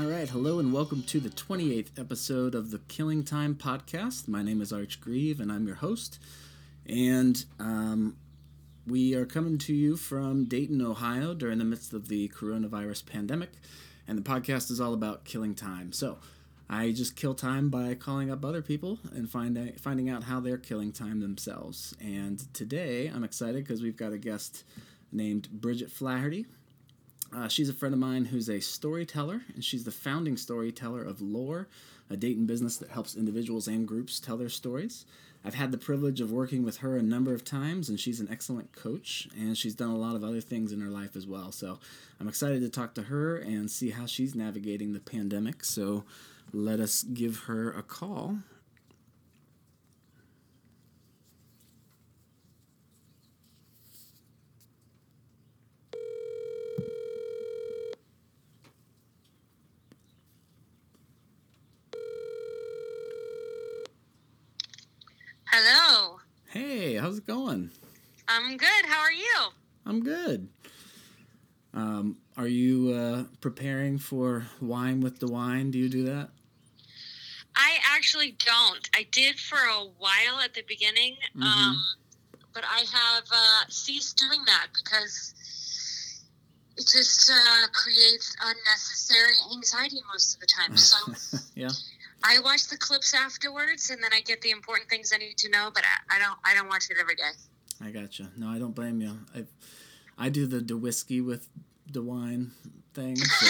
All right, hello and welcome to the 28th episode of the Killing Time podcast. My name is Arch Grieve and I'm your host. And um, we are coming to you from Dayton, Ohio during the midst of the coronavirus pandemic. And the podcast is all about killing time. So I just kill time by calling up other people and find, finding out how they're killing time themselves. And today I'm excited because we've got a guest named Bridget Flaherty. Uh, she's a friend of mine who's a storyteller, and she's the founding storyteller of Lore, a Dayton business that helps individuals and groups tell their stories. I've had the privilege of working with her a number of times, and she's an excellent coach, and she's done a lot of other things in her life as well. So I'm excited to talk to her and see how she's navigating the pandemic. So let us give her a call. It going? I'm good. How are you? I'm good. Um, are you uh, preparing for wine with DeWine? Do you do that? I actually don't. I did for a while at the beginning, Mhm. um, but I have uh, ceased doing that because it just uh, creates unnecessary anxiety most of the time. So yeah. I watch the clips afterwards, and then I get the important things I need to know. But I, I don't. I don't watch it every day. I gotcha. No, I don't blame you. I I do the the whiskey with DeWine thing, so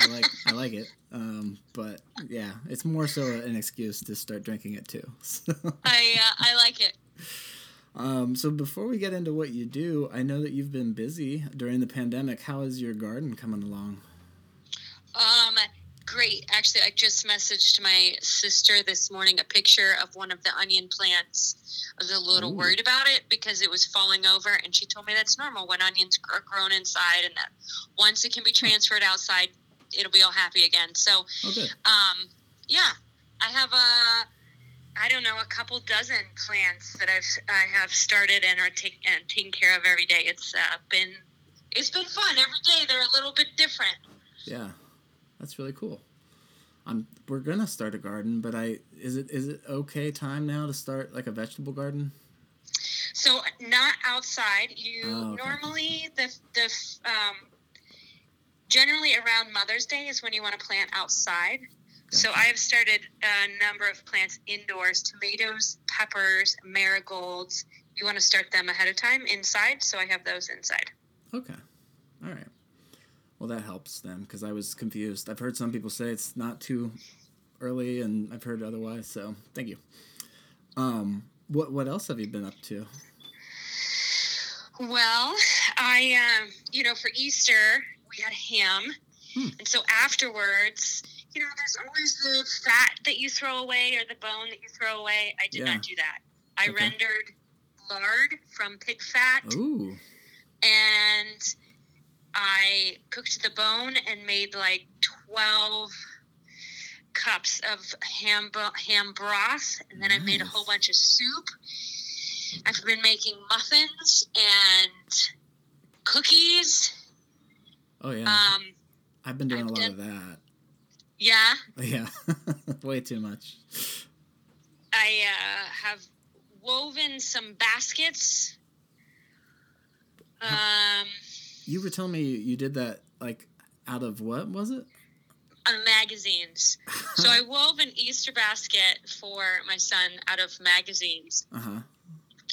I like I like it. Um, but yeah, it's more so an excuse to start drinking it too. So, I uh, I like it. um, so before we get into what you do, I know that you've been busy during the pandemic. How is your garden coming along? Great. Actually, I just messaged my sister this morning a picture of one of the onion plants. I was a little Ooh. worried about it because it was falling over, and she told me that's normal when onions are grown inside, and that once it can be transferred outside, it'll be all happy again. So, Oh, good. um, yeah, I have a. I don't know, a couple dozen plants that I've I have started and are take, and taking care of every day. It's uh, been it's been fun. Every day they're a little bit different. Yeah, that's really cool. I'm we're gonna start a garden, but I is it is it okay time now to start like a vegetable garden? So not outside. You Oh, okay. normally the the um, generally around Mother's Day is when you want to plant outside. So I have started a number of plants indoors: tomatoes, peppers, marigolds. You want to start them ahead of time inside, so I have those inside. Okay. All right. Well, that helps then because I was confused. I've heard some people say it's not too early, and I've heard otherwise. So thank you. Um, what what else have you been up to? Well, I um, you know for Easter we had ham, Hmm. and so afterwards. You know, there's always the fat that you throw away or the bone that you throw away. I did Yeah. not do that. I Okay. rendered lard from pig fat Ooh. and I cooked the bone and made like 12 cups of ham, ham broth. And then I made a whole bunch of soup. I've been making muffins and cookies. Oh yeah. Um, I've been doing I've a lot done- of that. yeah, Yeah. Way too much. I uh, have woven some baskets. Um, You were telling me you, did that like out of what was it? uh, magazines. So I wove an Easter basket for my son out of magazines. uh huh.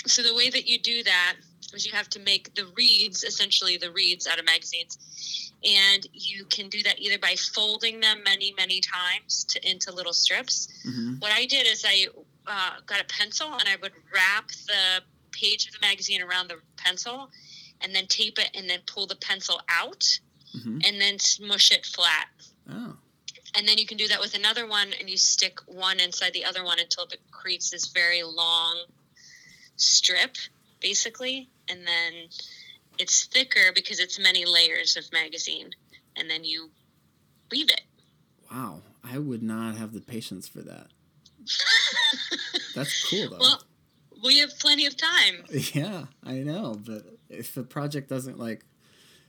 So the way that you do that is you have to make the reeds, essentially the reeds out of magazines. And you can do that either by folding them many, many times to, into little strips. hmm What I did is I uh, got a pencil and I would wrap the page of the magazine around the pencil and then tape it and then pull the pencil out hmm and then smush it flat. Oh. and then you can do that with another one and you stick one inside the other one until it creates this very long strip basically and then it's thicker because it's many layers of magazine and then you weave it Wow. I would not have the patience for that. That's cool though. well we have plenty of time Yeah, I know, but if the project doesn't like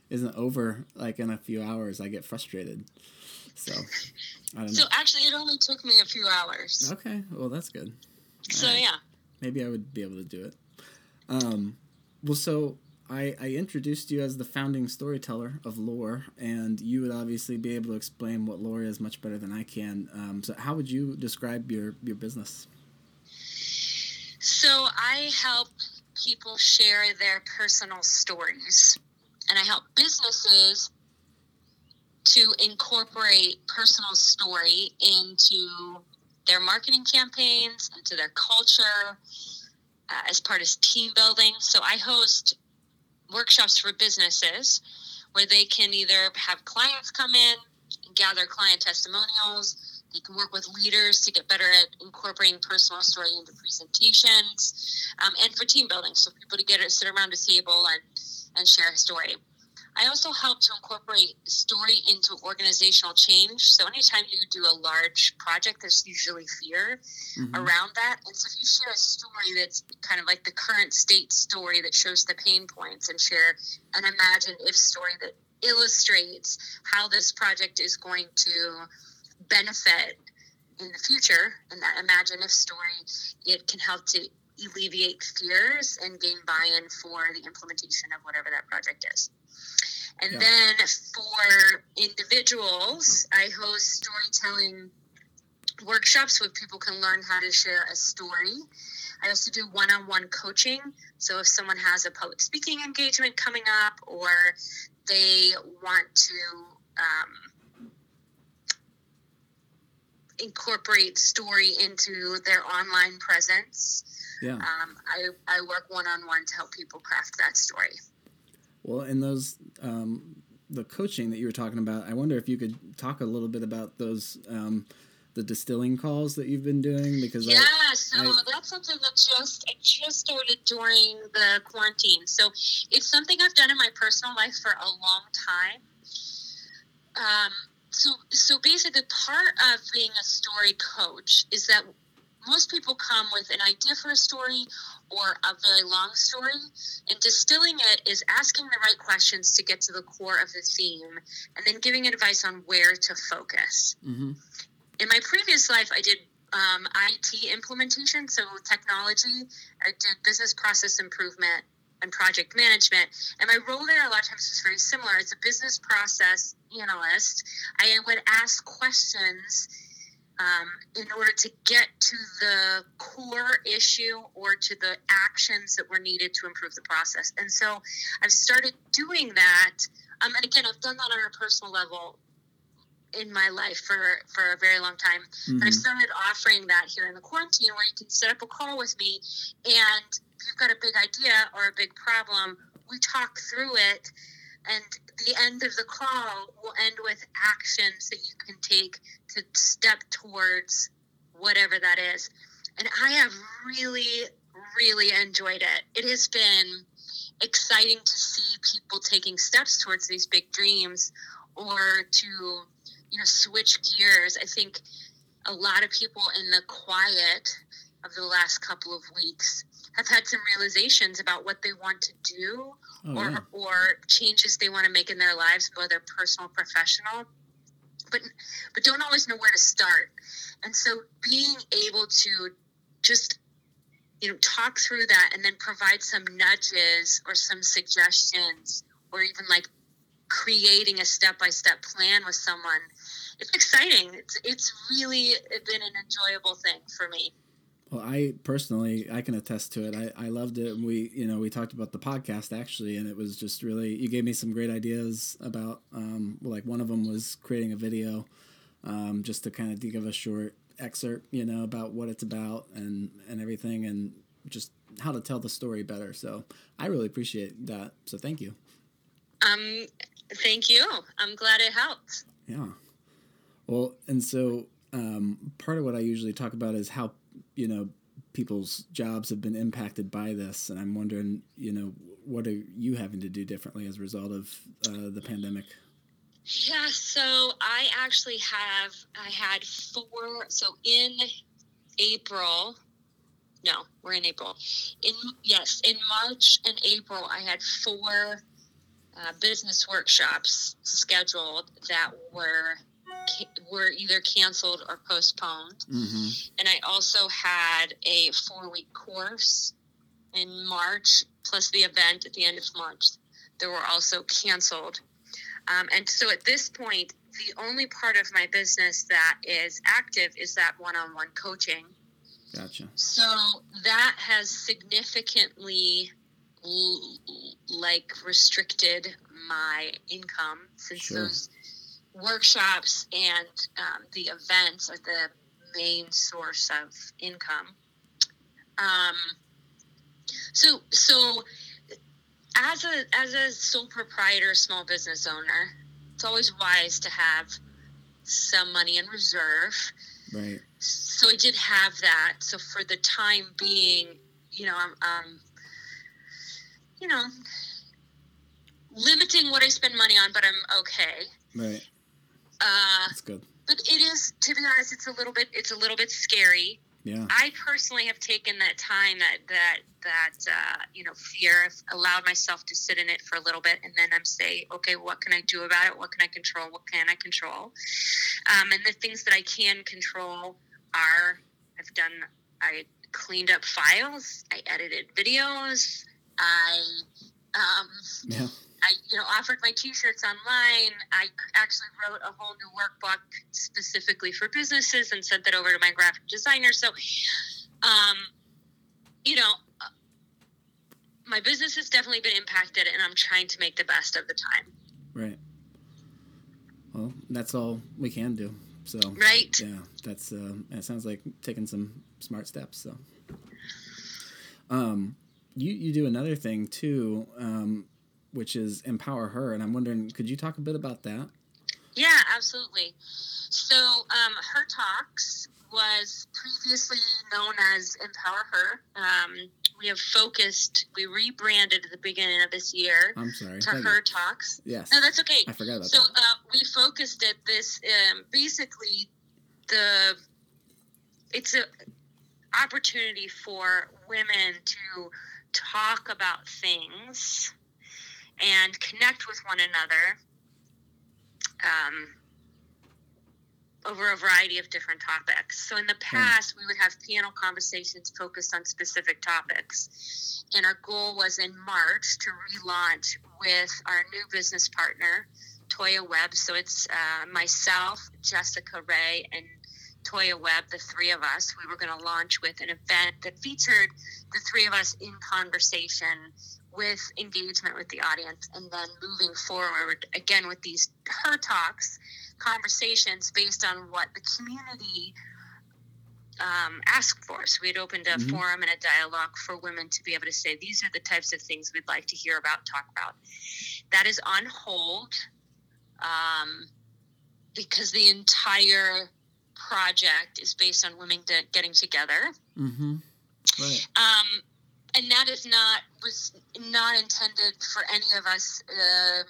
isn't over like in a few hours, I get frustrated. So I don't know. So actually, it only took me a few hours. Okay, well that's good. So right. yeah, maybe I would be able to do it. Um, well, so I, I introduced you as the founding storyteller of lore, and you would obviously be able to explain what lore is much better than I can. Um, so, how would you describe your, your business? So, I help people share their personal stories, and I help businesses to incorporate personal story into their marketing campaigns, into their culture, uh, as part of team building. So I host workshops for businesses where they can either have clients come in gather client testimonials. They can work with leaders to get better at incorporating personal story into presentations, um, and for team building, so people to get to sit around a table and and share a story. I also help to incorporate story into organizational change. So anytime you do a large project, there's usually fear mm-hmm. around that. And so if you share a story that's kind of like the current state story that shows the pain points and share an imagine if story that illustrates how this project is going to benefit in the future and that imaginative story it can help to alleviate fears and gain buy-in for the implementation of whatever that project is and yeah. then for individuals, I host storytelling workshops where people can learn how to share a story. I also do one on one coaching. So if someone has a public speaking engagement coming up or they want to um, incorporate story into their online presence, yeah. Um, I, I work one on one to help people craft that story. Well, in those um, the coaching that you were talking about, I wonder if you could talk a little bit about those um, the distilling calls that you've been doing because yeah, I, so I, that's something that just I just started during the quarantine. So it's something I've done in my personal life for a long time. Um, so so basically, part of being a story coach is that most people come with an idea for a story or a very long story. And distilling it is asking the right questions to get to the core of the theme and then giving advice on where to focus. Mm-hmm. In my previous life, I did um, IT implementation, so technology. I did business process improvement and project management. And my role there a lot of times was very similar. As a business process analyst, I would ask questions um, in order to get to the core issue or to the actions that were needed to improve the process. And so I've started doing that. Um, and again, I've done that on a personal level in my life for, for a very long time. Mm-hmm. But I've started offering that here in the quarantine where you can set up a call with me and if you've got a big idea or a big problem, we talk through it and the end of the call will end with actions that you can take to step towards whatever that is. And I have really, really enjoyed it. It has been exciting to see people taking steps towards these big dreams or to, you know, switch gears. I think a lot of people in the quiet of the last couple of weeks have had some realizations about what they want to do oh, or, yeah. or changes they want to make in their lives, whether personal, professional, but but don't always know where to start. And so being able to just you know talk through that and then provide some nudges or some suggestions or even like creating a step-by-step plan with someone it's exciting it's it's really been an enjoyable thing for me well, I personally, I can attest to it. I, I loved it. We, you know, we talked about the podcast actually, and it was just really, you gave me some great ideas about, um, like one of them was creating a video, um, just to kind of give a short excerpt, you know, about what it's about and, and everything and just how to tell the story better. So I really appreciate that. So thank you. Um, thank you. I'm glad it helped. Yeah. Well, and so um, part of what I usually talk about is how you know people's jobs have been impacted by this, and I'm wondering, you know, what are you having to do differently as a result of uh, the pandemic? Yeah, so I actually have I had four. So in April, no, we're in April. In yes, in March and April, I had four uh, business workshops scheduled that were were either canceled or postponed. Mm-hmm. And I also had a four week course in March, plus the event at the end of March that were also canceled. Um, and so at this point, the only part of my business that is active is that one on one coaching. Gotcha. So that has significantly like restricted my income since Sure. those workshops and um, the events are the main source of income. Um, so so as a as a sole proprietor, small business owner, it's always wise to have some money in reserve. Right. So I did have that. So for the time being, you know, I'm, um, you know, limiting what I spend money on, but I'm okay. Right. Uh, That's good. but it is, to be honest, it's a little bit, it's a little bit scary. Yeah. I personally have taken that time, that that that uh, you know fear, I've allowed myself to sit in it for a little bit, and then I'm say, okay, what can I do about it? What can I control? What can I control? Um, and the things that I can control are, I've done, I cleaned up files, I edited videos, I. Um, Yeah. I you know offered my T-shirts online. I actually wrote a whole new workbook specifically for businesses and sent that over to my graphic designer. So, um, you know, uh, my business has definitely been impacted, and I'm trying to make the best of the time. Right. Well, that's all we can do. So. Right? Yeah, that's uh, it. Sounds like taking some smart steps. So, um, you you do another thing too, um, which is empower her, and I'm wondering, could you talk a bit about that? Yeah, absolutely. So, um, her talks was previously known as Empower Her. Um, we have focused. We rebranded at the beginning of this year I'm sorry. to Her you. Talks. Yes, No, that's okay. I forgot about So that. uh, we focused at this. Um, basically, the it's a opportunity for women to talk about things and connect with one another um, over a variety of different topics. So in the past, we would have panel conversations focused on specific topics. And our goal was in March to relaunch with our new business partner, Toya Webb. So it's uh, myself, Jessica Ray, and Toya Webb, the three of us. We were going to launch with an event that featured the three of us in conversation with engagement with the audience and then moving forward again with these her talks conversations based on what the community um, asked for so we had opened a Mhm. forum and a dialogue for women to be able to say these are the types of things we'd like to hear about talk about that is on hold um, because the entire project is based on women de- getting together Mm-hmm. Right. um, and that is not was not intended for any of us uh,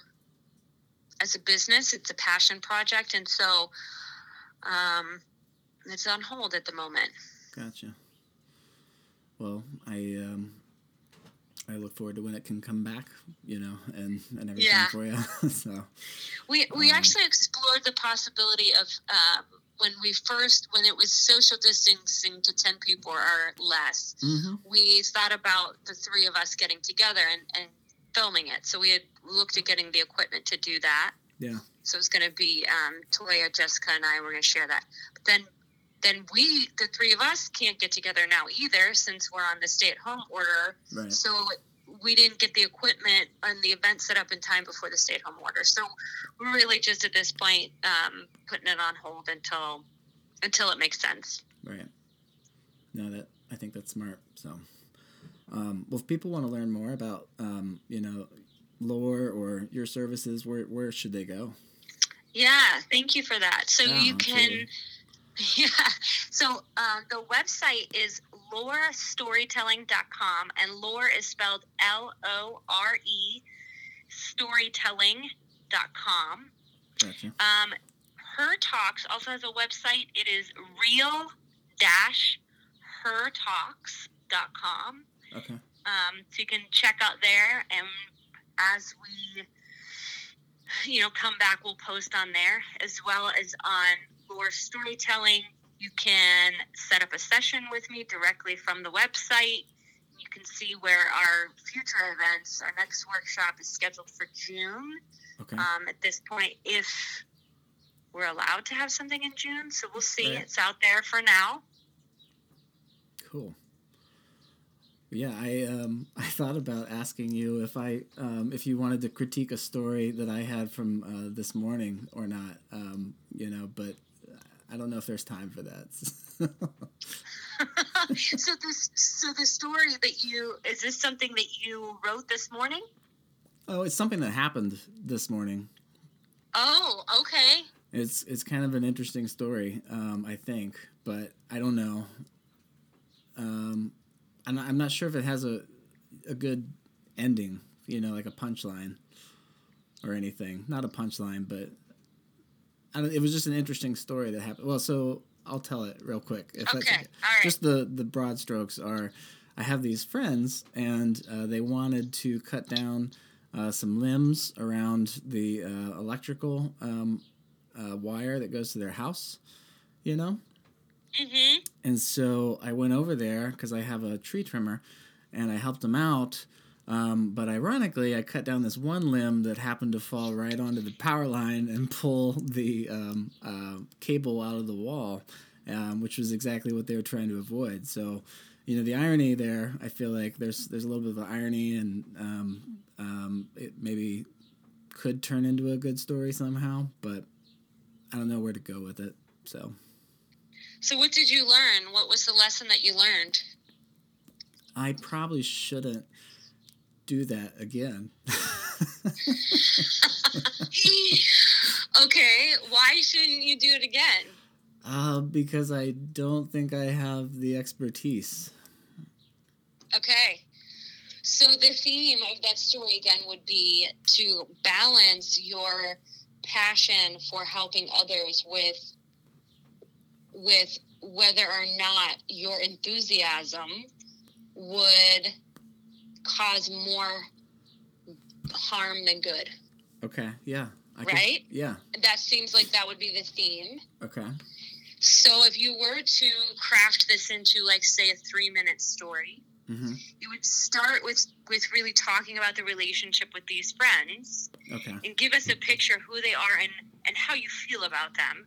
as a business. It's a passion project, and so um, it's on hold at the moment. Gotcha. Well, I um, I look forward to when it can come back, you know, and and everything Yeah. for you. so We we Um, actually explored the possibility of um, when we first when it was social distancing to ten people or less. hmm we thought about the three of us getting together and, and filming it. So we had looked at getting the equipment to do that. Yeah. So it's going to be um, Toya, Jessica, and I. We're going to share that. But then, then we, the three of us, can't get together now either since we're on the stay-at-home order. right. So we didn't get the equipment and the event set up in time before the stay-at-home order. So we're really just at this point um, putting it on hold until until it makes sense. Right. No, that I think that's smart. So, um, well, if people want to learn more about, um, you know, lore or your services, where where should they go? Yeah, thank you for that. So Yeah, you can, absolutely. yeah. So um, the website is lorestorytelling.com, and lore is spelled L O R E storytelling.com. Gotcha. Um, her Talks also has a website. It is real dash hertalks.com. Okay. Um, so you can check out there. And as we you know, come back, we'll post on there as well as on Lore Storytelling. You can set up a session with me directly from the website. You can see where our future events, our next workshop is scheduled for June. Okay. Um, at this point, if we're allowed to have something in June, so we'll see. Right. It's out there for now. Cool. Yeah, I um, I thought about asking you if I um, if you wanted to critique a story that I had from uh, this morning or not. Um, you know, but I don't know if there's time for that. so this, so the story that you is this something that you wrote this morning? oh, it's something that happened this morning. Oh, okay. It's it's kind of an interesting story, um, I think, but I don't know. Um, I'm not, I'm not sure if it has a a good ending, you know, like a punchline or anything. Not a punchline, but I don't, it was just an interesting story that happened. Well, so I'll tell it real quick. If Okay, all right. Just the the broad strokes are, I have these friends, and uh, they wanted to cut down uh, some limbs around the uh, electrical um, uh, wire that goes to their house. You know. Mm-hmm. And so I went over there because I have a tree trimmer, and I helped them out. Um, but ironically, I cut down this one limb that happened to fall right onto the power line and pull the um, uh, cable out of the wall, um, which was exactly what they were trying to avoid. So, you know, the irony there, I feel like there's there's a little bit of irony, and um, um, it maybe could turn into a good story somehow, but I don't know where to go with it. So. So what did you learn? What was the lesson that you learned? I probably shouldn't do that again. okay, why shouldn't you do it again? uh, because I don't think I have the expertise. Okay. So the theme of that story again would be to balance your passion for helping others with with whether or not your enthusiasm would cause more harm than good. Okay, yeah. I Right? yeah. That seems like that would be the theme. Okay. So if you were to craft this into like say a 3 minute story, hmm you would start with with really talking about the relationship with these friends Okay. and give us a picture of who they are and and how you feel about them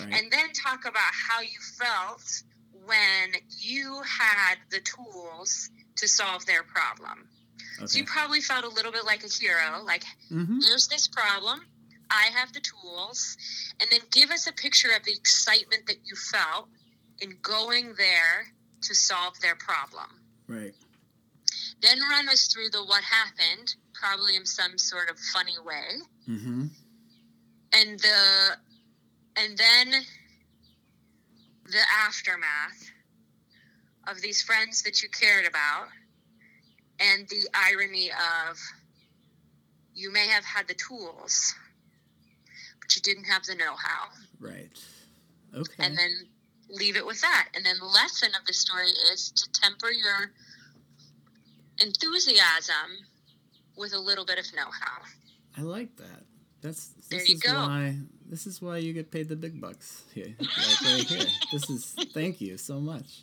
Right. and then talk about how you felt when you had the tools to solve their problem. So you probably felt a little bit like a hero like hmm there's this problem i have the tools and then give us a picture of the excitement that you felt in going there to solve their problem. Right. then run us through the what happened, probably in some sort of funny way, Mm-hmm. and the and then the aftermath of these friends that you cared about, and the irony of you may have had the tools, but you didn't have the know-how, Right. Okay. and then leave it with that. And then the lesson of the story is to temper your enthusiasm with a little bit of know-how. I like that. That's this There you is go. why this is why you get paid the big bucks here. Like right here. This is thank you so much.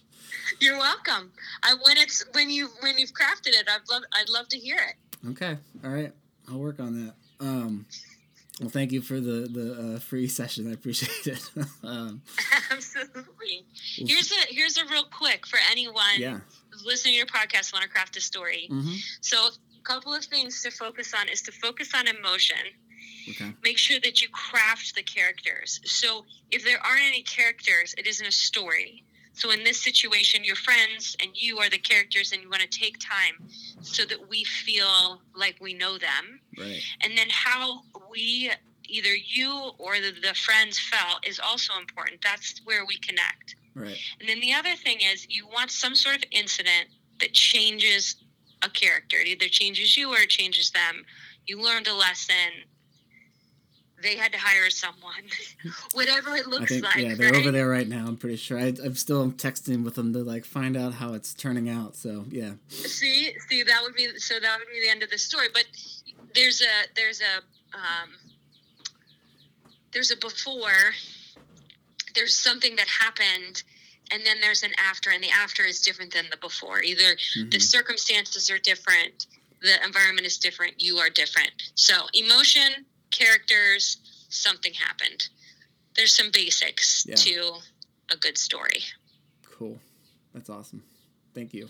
You're welcome. I when it's when you when you've crafted it, I'd love I'd love to hear it. Okay. All right. I'll work on that. Um well thank you for the the uh, free session. I appreciate it. um, Absolutely. Here's a here's a real quick for anyone yeah. listening to your podcast want to craft a story. hmm So a couple of things to focus on is to focus on emotion. Okay. Make sure that you craft the characters. So if there aren't any characters, it isn't a story. So in this situation, your friends and you are the characters, and you want to take time so that we feel like we know them. Right. and then how we either you or the, the friends felt is also important that's where we connect Right. and then the other thing is you want some sort of incident that changes a character it either changes you or it changes them you learned a lesson they had to hire someone whatever it looks think like yeah, they're right? over there right now. I'm pretty sure. I, I'm still texting with them to like find out how it's turning out. So yeah. see see that would be so that would be the end of the story but there's a there's a um, there's a before, there's something that happened, and then there's an after, and the after is different than the before. Either Mhm. the circumstances are different, the environment is different, you are different. So, emotion, characters, something happened. There's some basics Yeah. to a good story. Cool. That's awesome. Thank you.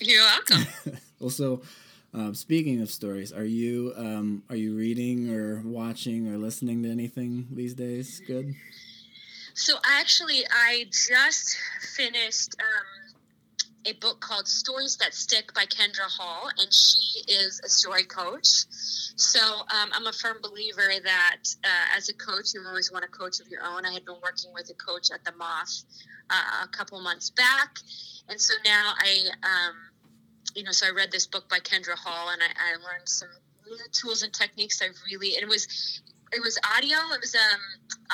You're welcome. also, um, speaking of stories, are you um, are you reading or watching or listening to anything these days? Good. So actually, I just finished um, a book called Stories That Stick by Kindra Hall, and she is a story coach. So um, I'm a firm believer that uh, as a coach, you always want a coach of your own. I had been working with a coach at the Moth uh, a couple months back, and so now I, um, you know, so I read this book by Kindra Hall, and I, I learned some tools and techniques. I really, and it was it was audio. It was um,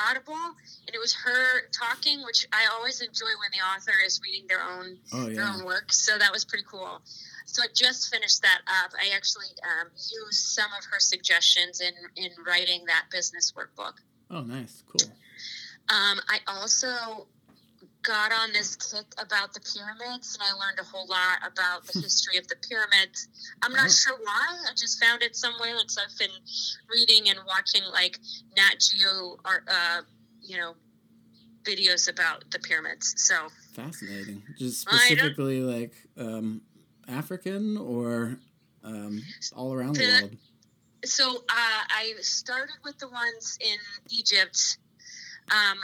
audible, and it was her talking, which I always enjoy when the author is reading their own Oh their own work. So that was pretty cool. So I just finished that up. I actually um, used some of her suggestions in in writing that business workbook. Oh nice. Cool. Um, I also got on this kick about the pyramids, and I learned a whole lot about the history of the pyramids. I'm not sure why. I just found it somewhere, and so I've been reading and watching like Nat Geo, art, uh, you know, videos about the pyramids. So Fascinating. Just specifically like um, African or um, all around the The- world. so uh, I started with the ones in Egypt, um,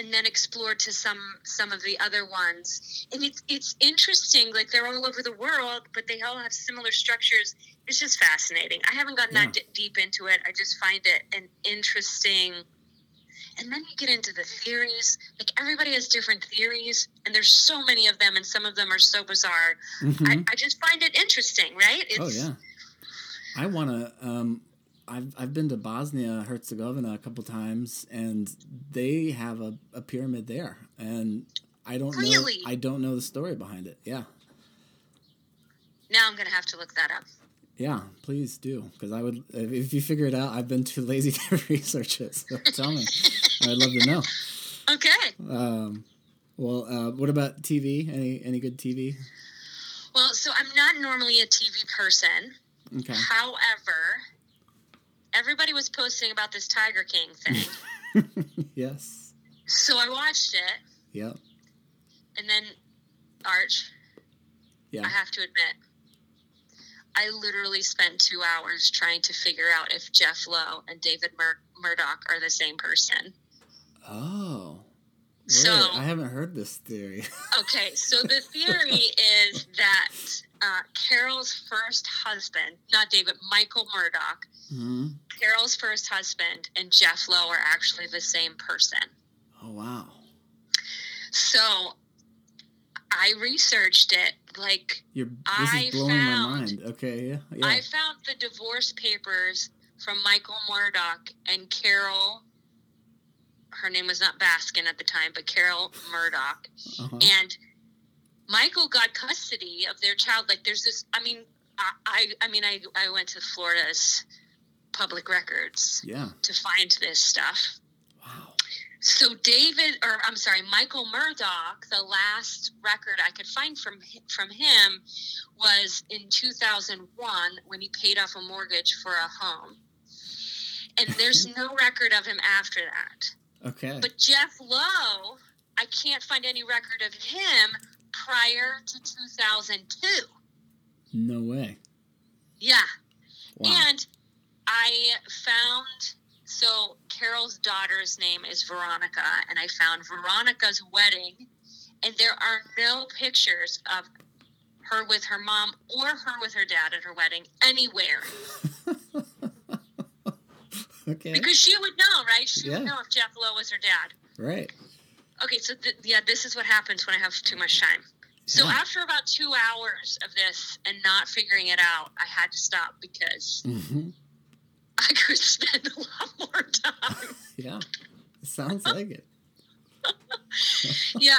and then explore to some some of the other ones. And it's it's interesting. Like they're all over the world, but they all have similar structures. It's just fascinating. I haven't gotten Yeah. that d- deep into it. I just find it an interesting. And then you get into the theories. Like everybody has different theories, and there's so many of them, and some of them are so bizarre. Mhm. I, I just find it interesting, right? It's, oh yeah. I want to. Um, I've I've been to Bosnia Herzegovina a couple times, and they have a, a pyramid there, and I don't Really? know. I don't know the story behind it. Yeah, Now I'm gonna have to look that up. yeah. Please do, because I would. If you figure it out, I've been too lazy to research it. So tell me. I'd love to know. Okay. Um, well, uh, what about TV? Any any good TV? Well, so I'm not normally a TV person. Okay. However, everybody was posting about this Tiger King thing. yes. so I watched it, Yep. and then Arch, Yeah. I have to admit, I literally spent two hours trying to figure out if Jeff Lowe and David Mur- Murdock are the same person. Oh. Wait, So- I haven't heard this theory. Okay, so the theory is that uh, Carole's first husband, not David, Michael Murdock, hmm Carole's first husband and Jeff Lowe are actually the same person. Oh wow. So I researched it. Like, You're, this I is blowing my found- mind. Okay, yeah, yeah. I found the divorce papers from Michael Murdock and Carole. Her name was not Baskin at the time, but Carole Murdock. uh-huh. and Michael got custody of their child. Like there's this. I mean, I I, I mean, I I went to Florida's public records Yeah. to find this stuff. Wow. So David, or I'm sorry, Michael Murdock, the last record I could find from from him was in 2001 when he paid off a mortgage for a home. And there's no record of him after that. Okay. But Jeff Lowe, I can't find any record of him prior to 2002. no way. Yeah. Wow. And I found, so Carole's daughter's name is Veronica, and I found Veronica's wedding, and there are no pictures of her with her mom or her with her dad at her wedding anywhere. okay. Because she would know, right? She Yeah. would know if Jeff Lowe was her dad. right. Okay, so th- yeah, this is what happens when I have too much time. So Yeah. after about two hours of this and not figuring it out, I had to stop because hmm I could spend a lot more time. Yeah. Sounds like it. yeah.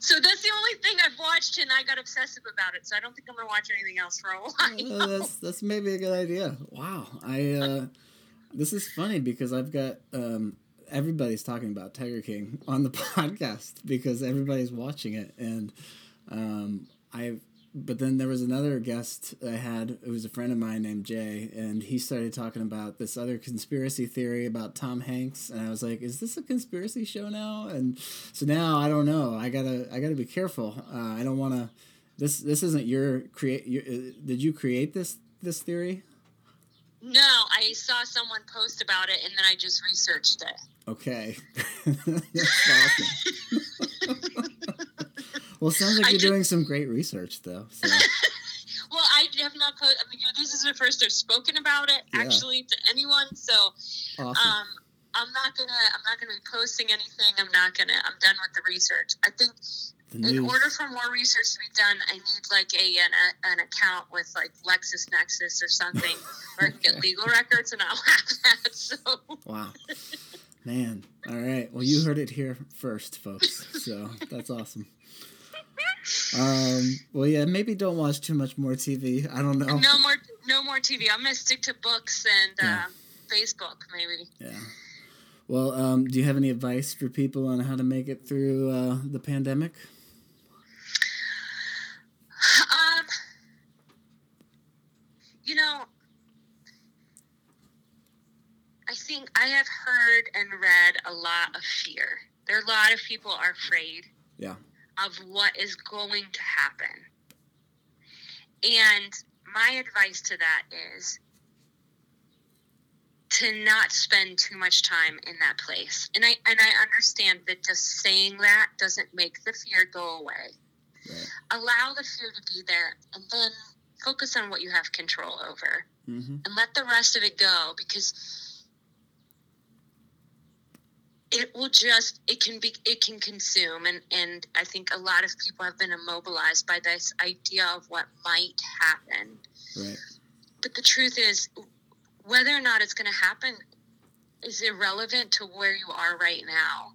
So that's the only thing I've watched, and I got obsessive about it. So I don't think I'm gonna watch anything else for a while. Uh, that's that's maybe a good idea. Wow. I uh, this is funny because I've got um, everybody's talking about Tiger King on the podcast because everybody's watching it, and um, I. But then there was another guest I had. It was a friend of mine named Jay, and he started talking about this other conspiracy theory about Tom Hanks, and I was like, "Is this a conspiracy show now?" And so now I don't know. I gotta I gotta be careful. Uh, I don't want to. This this isn't your create. Your, uh, did you create this this theory? No, I saw someone post about it and then I just researched it. Okay. That's awesome. well, sounds like you're doing some great research, though. So. Well, I have not posted. I mean, this is the first I've spoken about it Yeah. actually to anyone. So, Awesome. um, I'm not gonna. I'm not gonna be posting anything. I'm not gonna. I'm done with the research. I think in order for more research to be done, I need like a an, a, an account with like LexisNexis or something where I can get legal records, and I'll have that. So, Wow. Man. All right. Well, you heard it here first, folks. So that's awesome. Um, well, yeah, maybe don't watch too much more TV. I don't know. no more, no more TV. I'm gonna stick to books and Yeah. uh, Facebook, maybe. Yeah. Well, um, do you have any advice for people on how to make it through uh, the pandemic? Um, you know, I have heard and read a lot of fear. There are a lot of people are afraid Yeah. of what is going to happen. And my advice to that is to not spend too much time in that place. And I and I understand that just saying that doesn't make the fear go away Right. allow the fear to be there and then focus on what you have control over Mm-hmm. and let the rest of it go because it will just it can be it can consume. And and i think a lot of people have been immobilized by this idea of what might happen. Right. but the truth is whether or not it's going to happen is irrelevant to where you are right now.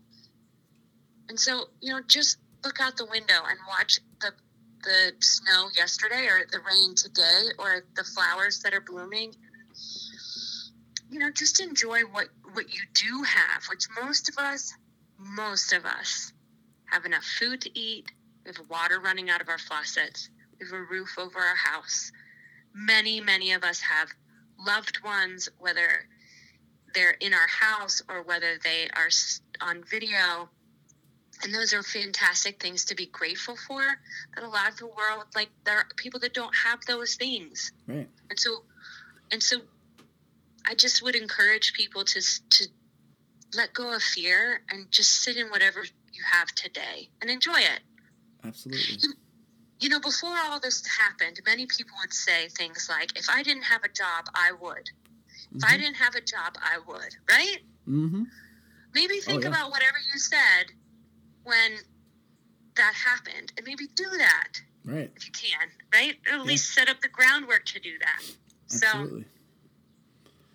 And so you know just look out the window and watch the the snow yesterday or the rain today or the flowers that are blooming. You know just enjoy what what you do have which most of us most of us have enough food to eat. We have water running out of our faucets. We have a roof over our house. Many many of us have loved ones whether they're in our house or whether they are on video. And those are fantastic things to be grateful for that a lot of the world like there are people that don't have those things. Right. and so and so i just would encourage people to to let go of fear and just sit in whatever you have today and enjoy it Absolutely. you know before all this happened many people would say things like if i didn't have a job i would if i didn't have a job i would right Mm-hmm. maybe think yeah. about whatever you said when that happened and maybe do that Right. if you can right or at Yeah. least set up the groundwork to do that so Absolutely.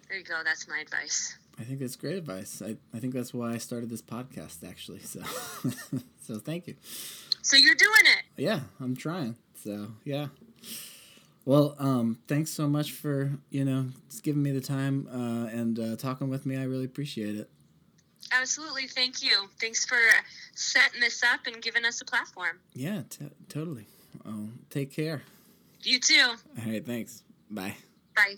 There you go that's my advice I think that's great advice. I, I think that's why I started this podcast actually. So so thank you. so you're doing it Yeah, I'm trying. So yeah. Well, um, thanks so much for you know just giving me the time uh, and uh, talking with me. I really appreciate it. absolutely thank you thanks for setting this up and giving us a platform Yeah, t- totally. Oh, take care. you too All right, thanks. Bye. bye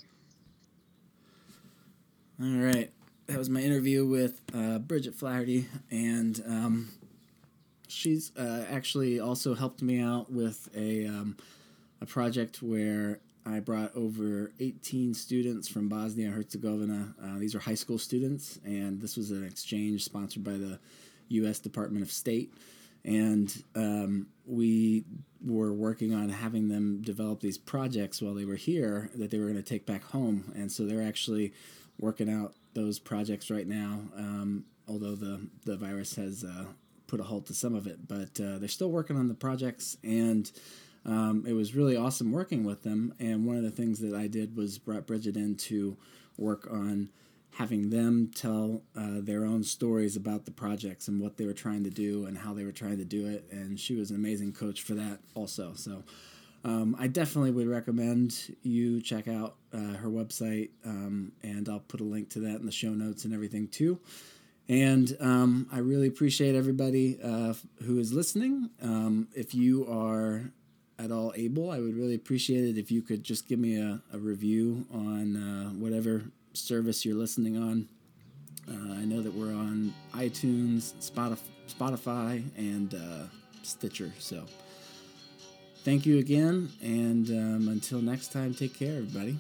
All right, that was my interview with uh, Bridget Flaherty, and um, she's uh, actually also helped me out with a um, a project where I brought over 18 students from Bosnia Herzegovina. Uh, these are high school students, and this was an exchange sponsored by the U.S. Department of State. And um, we were working on having them develop these projects while they were here that they were going to take back home. And so they're actually working out those projects right now, um, although the, the virus has uh, put a halt to some of it. But uh, they're still working on the projects, and um, it was really awesome working with them. And one of the things that I did was brought Bridget in to work on having them tell uh, their own stories about the projects and what they were trying to do and how they were trying to do it. And she was an amazing coach for that also. So um, I definitely would recommend you check out uh, her website, um, and I'll put a link to that in the show notes and everything too. And um, I really appreciate everybody uh, who is listening. Um, if you are at all able, I would really appreciate it if you could just give me a, a review on uh, whatever service you're listening on. Uh, I know that we're on iTunes, Spotify, and uh, Stitcher. So thank you again. And um, until next time, take care, everybody.